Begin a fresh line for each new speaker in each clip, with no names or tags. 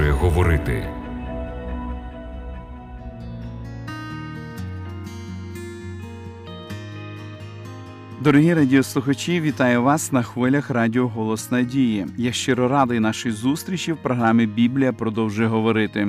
говорити.
Дорогі радіослухачі, вітаю вас на хвилях Радіо Голос Надії. Я щиро радий нашій зустрічі в програмі Біблія продовжує говорити.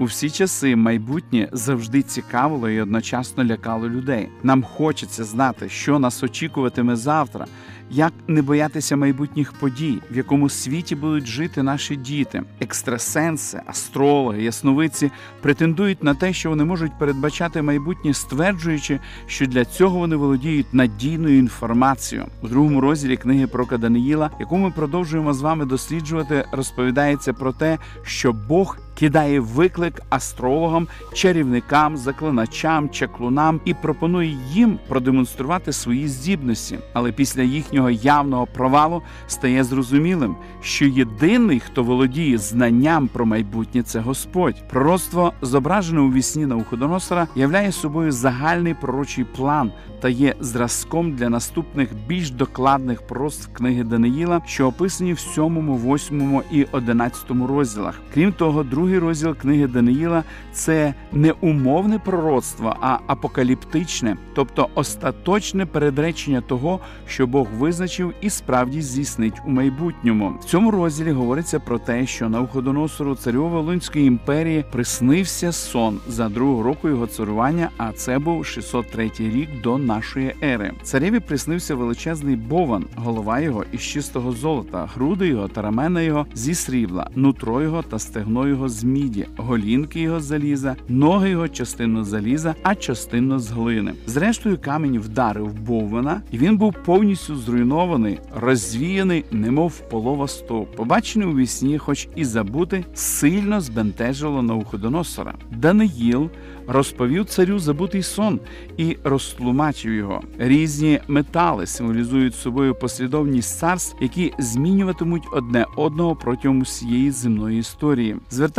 У всі часи майбутнє завжди цікавило і одночасно лякало людей. Нам хочеться знати, що нас очікуватиме завтра, як не боятися майбутніх подій, в якому світі будуть жити наші діти. Екстрасенси, астрологи, ясновидці претендують на те, що вони можуть передбачати майбутнє, стверджуючи, що для цього вони володіють надійною інформацією. У другому розділі книги про Даниїла, яку ми продовжуємо з вами досліджувати, розповідається про те, що Бог кидає виклик астрологам, чарівникам, заклиначам, чаклунам і пропонує їм продемонструвати свої здібності. Але після їхнього явного провалу стає зрозумілим, що єдиний, хто володіє знанням про майбутнє, це Господь. Пророцтво, зображене у вісні Навуходоносора, являє собою загальний пророчий план та є зразком для наступних більш докладних пророцтв книги Даниїла, що описані в 7, 8 і 11 розділах. Крім того, другий розділ книги Даниїла це не умовне пророцтво, а апокаліптичне, тобто остаточне передречення того, що Бог визначив і справді здійснить у майбутньому. В цьому розділі говориться про те, що Навуходоносору царю Волинської імперії приснився сон за другого року його царювання, а це був 603 рік до нашої ери. Цареві приснився величезний бован, голова його із чистого золота, груди його та рамена його зі срібла, нутро його та стегно його з міді, голінки його з заліза, ноги його частинно з заліза, а частинно з глини. Зрештою, камінь вдарив боввана, і він був повністю зруйнований, розвіяний, немов полова стовп. Побачений у вісні, хоч і забути, сильно збентежило Навуходоносора. Даниїл розповів царю забутий сон і розтлумачив його. Різні метали символізують собою послідовність царств, які змінюватимуть одне одного протягом усієї земної історії.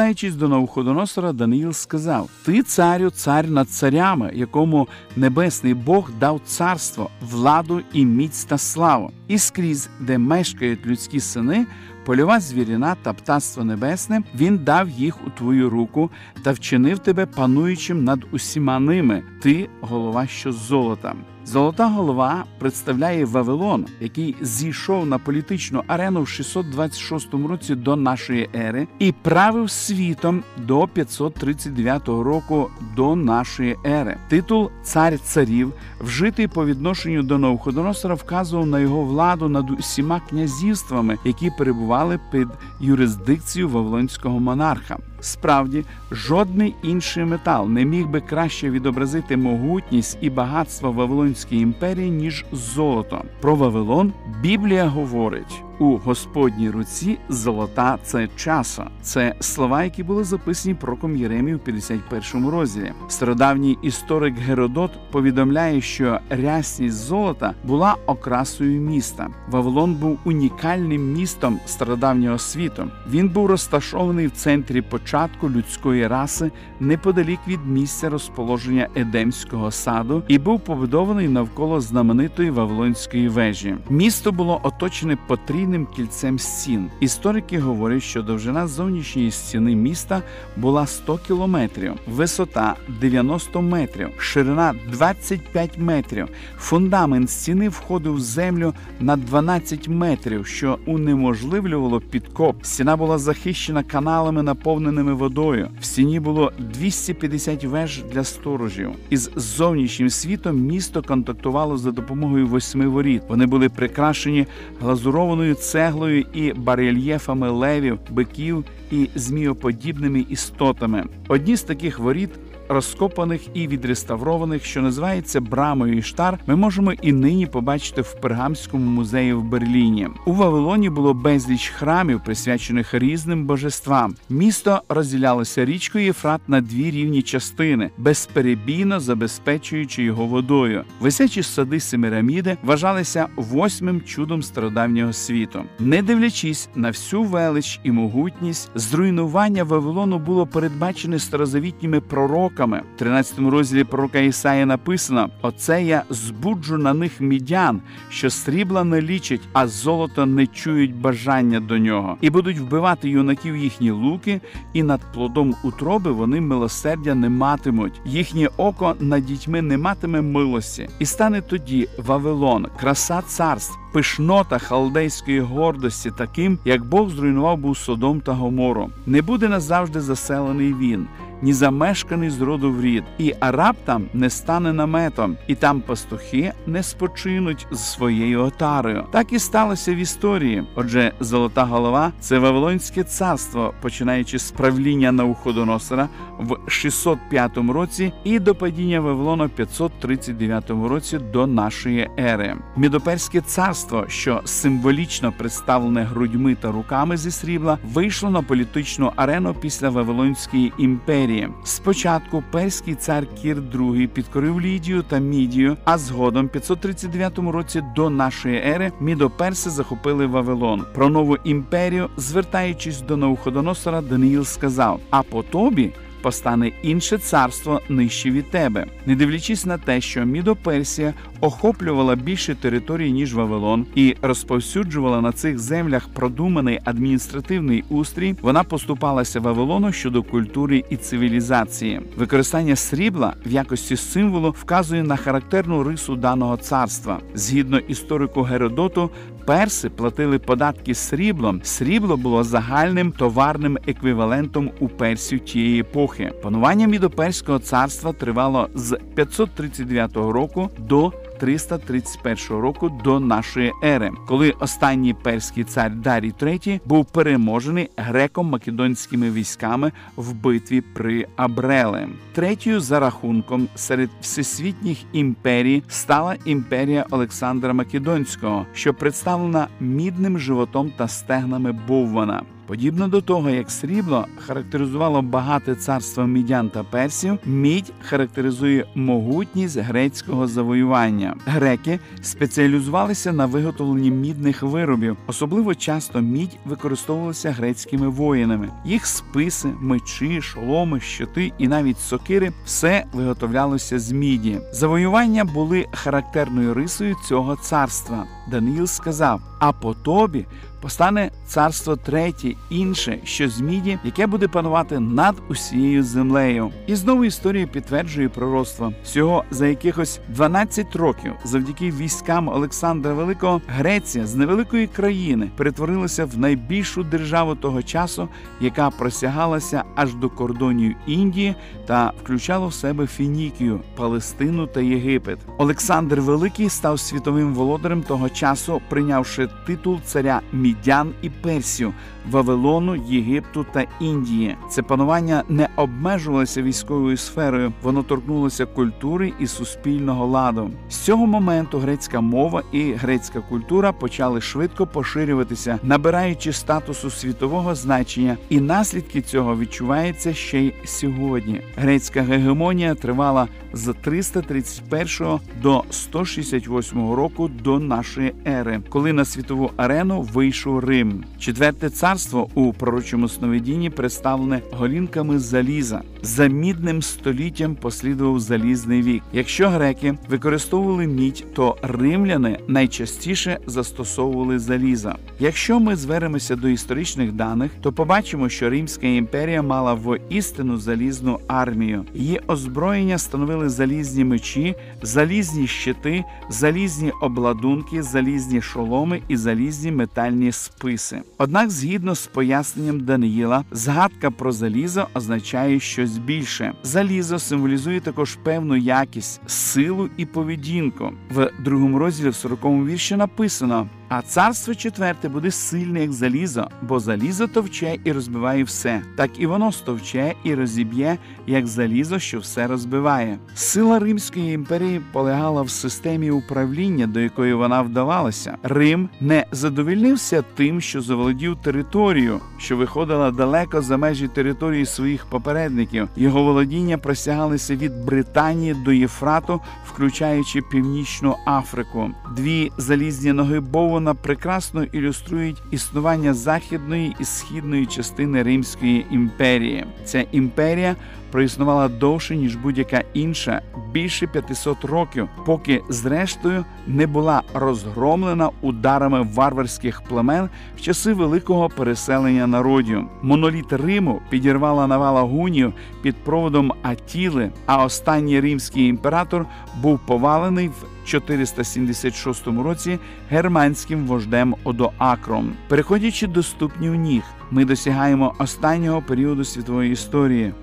Звертаючись до Навуходоносора, Даниїл сказав: Ти, царю, цар над царями, якому небесний Бог дав царство, владу і міць та славу, і скрізь, де мешкають людські сини польова звіріна та птаство небесне, він дав їх у твою руку та вчинив тебе пануючим над усіма ними. Ти голова, що золота. Золота голова представляє Вавилон, який зійшов на політичну арену в 626 році до нашої ери і правив світом до 539 року до нашої ери. Титул цар царів, вжитий по відношенню до Навуходоносора, вказував на його владу над усіма князівствами, які перебували під юрисдикцією Вавилонського монарха. Справді, жодний інший метал не міг би краще відобразити могутність і багатство Вавилонської імперії, ніж золото. Про Вавилон Біблія говорить. У Господній руці золота це часа. Це слова, які були записані проком Єремії в 51 розділі. Стародавній історик Геродот повідомляє, що рясність золота була окрасою міста. Вавилон був унікальним містом стародавнього світу. Він був розташований в центрі початку людської раси неподалік від місця розположення Едемського саду і був побудований навколо знаменитої Вавилонської вежі. Місто було оточене потрійним кільцем стін. Історики говорять, що довжина зовнішньої стіни міста була 100 кілометрів, висота 90 метрів, ширина 25 метрів. Фундамент стіни входив в землю на 12 метрів, що унеможливлювало підкоп. Стіна була захищена каналами, наповненими водою. В стіні було 250 веж для сторожів. Із зовнішнім світом місто контактувало за допомогою восьми воріт. Вони були прикрашені глазурованою цеглою і барельєфами левів, биків і зміоподібними істотами. Одні з таких воріт розкопаних і відреставрованих, що називається брамою Іштар, ми можемо і нині побачити в Пергамському музеї в Берліні. У Вавилоні було безліч храмів, присвячених різним божествам. Місто розділялося річкою Єфрат на дві рівні частини, безперебійно забезпечуючи його водою. Висячі сади Семираміди вважалися восьмим чудом стародавнього світу. Не дивлячись на всю велич і могутність, зруйнування Вавилону було передбачене старозавітніми пророками. В 13 розділі пророка Ісаї написано: Оце я збуджу на них мідян, що срібла не лічать, а золото не чують бажання до нього, і будуть вбивати юнаків їхні луки, і над плодом утроби вони милосердя не матимуть. Їхнє око над дітьми не матиме милості, і стане тоді Вавилон, краса царств пишнота халдейської гордості, таким, як Бог зруйнував був Содом та Гомором. Не буде назавжди заселений він ні замешканий з роду в рід, і араб там не стане наметом, і там пастухи не спочинуть з своєю отарою. Так і сталося в історії. Отже, золота голова це Вавилонське царство, починаючи з правління Науходоносора в 605 році і до падіння Вавилона в 539 році до нашої ери. Мідоперське царство, що символічно представлене грудьми та руками зі срібла, вийшло на політичну арену після Вавилонської імперії. Імперії. Спочатку перський цар Кір II підкорив Лідію та Мідію, а згодом, в 539 році до нашої ери, мідоперси захопили Вавилон. Про нову імперію, звертаючись до Навуходоносора, Даниїл сказав: А по тобі постане інше царство нижче від тебе, не дивлячись на те, що Мідоперсія охоплювала більше території ніж Вавилон, і розповсюджувала на цих землях продуманий адміністративний устрій. Вона поступалася Вавилону щодо культури і цивілізації. Використання срібла в якості символу вказує на характерну рису даного царства. Згідно історику Геродоту, перси платили податки сріблом. Срібло було загальним товарним еквівалентом у персів тієї епохи. Панування Мідоперського царства тривало з 539 року до 331 року до нашої ери, коли останній перський цар Дарій III був переможений греко-македонськими військами в битві при Абреле. Третьою за рахунком серед всесвітніх імперій стала імперія Олександра Македонського, що представлена мідним животом та стегнами Боввана. Подібно до того, як срібло характеризувало багате царство мідян та персів, мідь характеризує могутність грецького завоювання. Греки спеціалізувалися на виготовленні мідних виробів. Особливо часто мідь використовувалася грецькими воїнами. Їх списи, мечі, шоломи, щити і навіть сокири все виготовлялося з міді. Завоювання були характерною рисою цього царства. Даниїл сказав: А по тобі постане царство третє, інше, що з міді, яке буде панувати над усією землею. І знову історія підтверджує пророцтво. Всього за якихось 12 років, завдяки військам Олександра Великого, Греція з невеликої країни перетворилася в найбільшу державу того часу, яка просягалася аж до кордонів Індії та включала в себе Фінікію, Палестину та Єгипет. Олександр Великий став світовим володарем того часу, прийнявши титул царя Мідян і Персію, Вавилону, Єгипту та Індії. Це панування не обмежувалося військовою сферою, воно торкнулося культури і суспільного ладу. З цього моменту грецька мова і грецька культура почали швидко поширюватися, набираючи статусу світового значення, і наслідки цього відчуваються ще й сьогодні. Грецька гегемонія тривала з 331 до 168 року до нашої ери, коли на світову арену вийшов Рим. Четверте царство у пророчому сновидінні представлене голінками заліза. За мідним століттям послідував залізний вік. Якщо греки використовували мідь, то римляни найчастіше застосовували заліза. Якщо ми звернемося до історичних даних, то побачимо, що Римська імперія мала воістину залізну армію. Її озброєння становили залізні мечі, залізні щити, залізні обладунки, залізні шоломи і залізні метальні списи. Однак, згідно з поясненням Даниїла, згадка про залізо означає щось більше. Залізо символізує також певну якість, силу і поведінку. В другому розділі в 40-му вірші написано. А царство четверте буде сильне, як залізо, бо залізо товче і розбиває все, так і воно стовче і розіб'є, як залізо, що все розбиває. Сила Римської імперії полягала в системі управління, до якої вона вдавалася. Рим не задовольнився тим, що заволодів територію, що виходила далеко за межі території своїх попередників. Його володіння просягалися від Британії до Єфрату, включаючи Північну Африку. Дві залізні ноги Бову вона прекрасно ілюструють існування західної і східної частини Римської імперії. Ця імперія проіснувала довше ніж будь-яка інша, більше 500 років, поки зрештою не була розгромлена ударами варварських племен в часи великого переселення народів. Моноліт Риму підірвала навала гунів під проводом Атіли, а останній римський імператор був повалений в 476 році германським вождем Одоакром. Переходячи до ступнів ніг, ми досягаємо останнього періоду світової історії.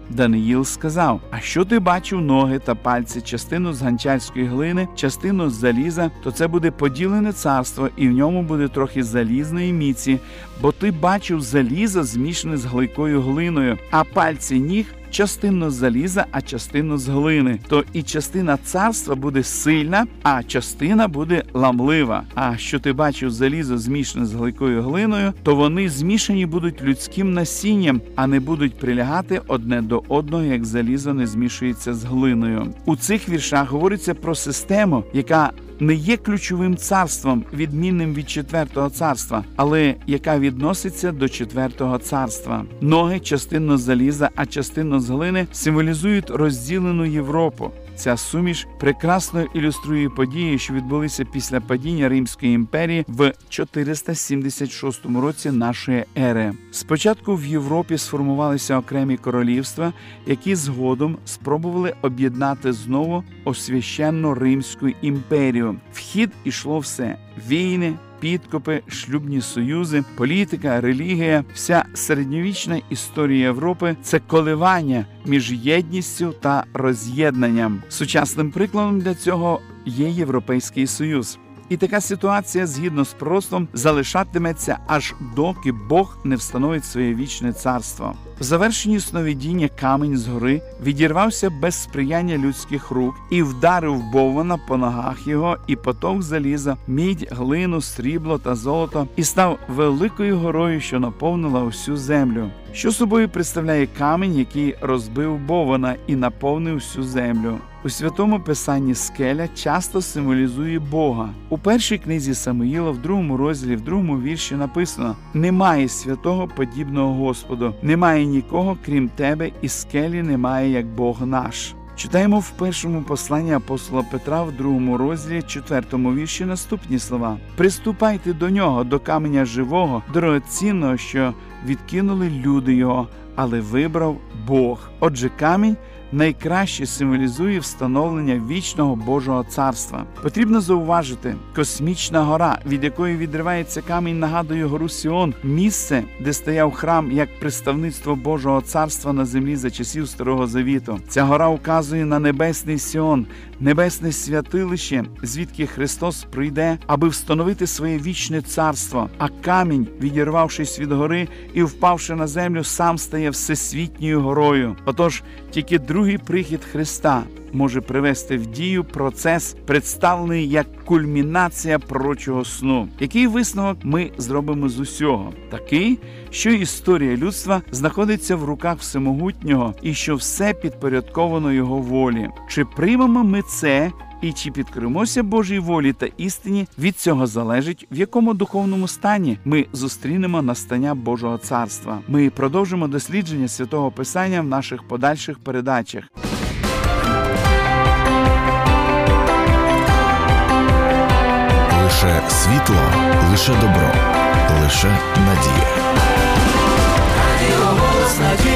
Даниїл сказав: А що ти бачив ноги та пальці, частину з ганчарської глини, частину з заліза, то це буде поділене царство, і в ньому буде трохи залізної міці, бо ти бачив залізо змішане з гликою глиною, а пальці ніг частину з заліза, а частину з глини. То і частина царства буде сильна, а частина буде ламлива. А що ти бачив залізо змішане з гликою глиною, то вони змішані будуть людським насінням, а не будуть прилягати одне до одного, як залізо не змішується з глиною. У цих віршах говориться про систему, яка не є ключовим царством, відмінним від четвертого царства, але яка відноситься до четвертого царства. Ноги частинно заліза, а частинно з глини символізують розділену Європу. Ця суміш прекрасно ілюструє події, що відбулися після падіння Римської імперії в 476 році нашої ери. Спочатку в Європі сформувалися окремі королівства, які згодом спробували об'єднати знову освященну Римську імперію. Вхід ішло все: війни. Підкопи, шлюбні союзи, політика, релігія, вся середньовічна історія Європи це коливання між єдністю та роз'єднанням. Сучасним прикладом для цього є Європейський Союз. І така ситуація, згідно з пророцтвом, залишатиметься аж доки Бог не встановить своє вічне царство. В завершенні сновидіння камінь з гори відірвався без сприяння людських рук і вдарив Бована по ногах його, і поток заліза, мідь, глину, срібло та золото, і став великою горою, що наповнила усю землю. Що собою представляє камінь, який розбив Бована і наповнив всю землю. У святому писанні скеля часто символізує Бога. У першій книзі Самуїла, в другому розділі, в другому вірші написано: немає святого подібного Господу, немає нікого, крім тебе, і скелі немає, як Бог наш. Читаємо в першому посланні апостола Петра в другому розділі, четвертому вірші наступні слова: Приступайте до нього, до каменя живого, дорогоцінного, що відкинули люди його, але вибрав Бог. Отже, камінь найкраще символізує встановлення вічного Божого царства. Потрібно зауважити, космічна гора, від якої відривається камінь, нагадує гору Сіон, місце, де стояв храм як представництво Божого царства на землі за часів Старого Завіту. Ця гора указує на небесний Сіон, небесне святилище, звідки Христос прийде, аби встановити своє вічне царство. А камінь, відірвавшись від гори і впавши на землю, сам стає всесвітньою горою. Отож, тільки другий прихід Христа може привести в дію процес, представлений як кульмінація пророчого сну. Який висновок ми зробимо з усього? Такий, що історія людства знаходиться в руках всемогутнього і що все підпорядковано його волі. Чи приймемо ми це? І чи підкримося Божій волі та істині, від цього залежить, в якому духовному стані ми зустрінемо настання Божого царства. Ми продовжимо дослідження святого Писання в наших подальших передачах.
Лише світло, лише добро, лише надія.
Радіо голос надії.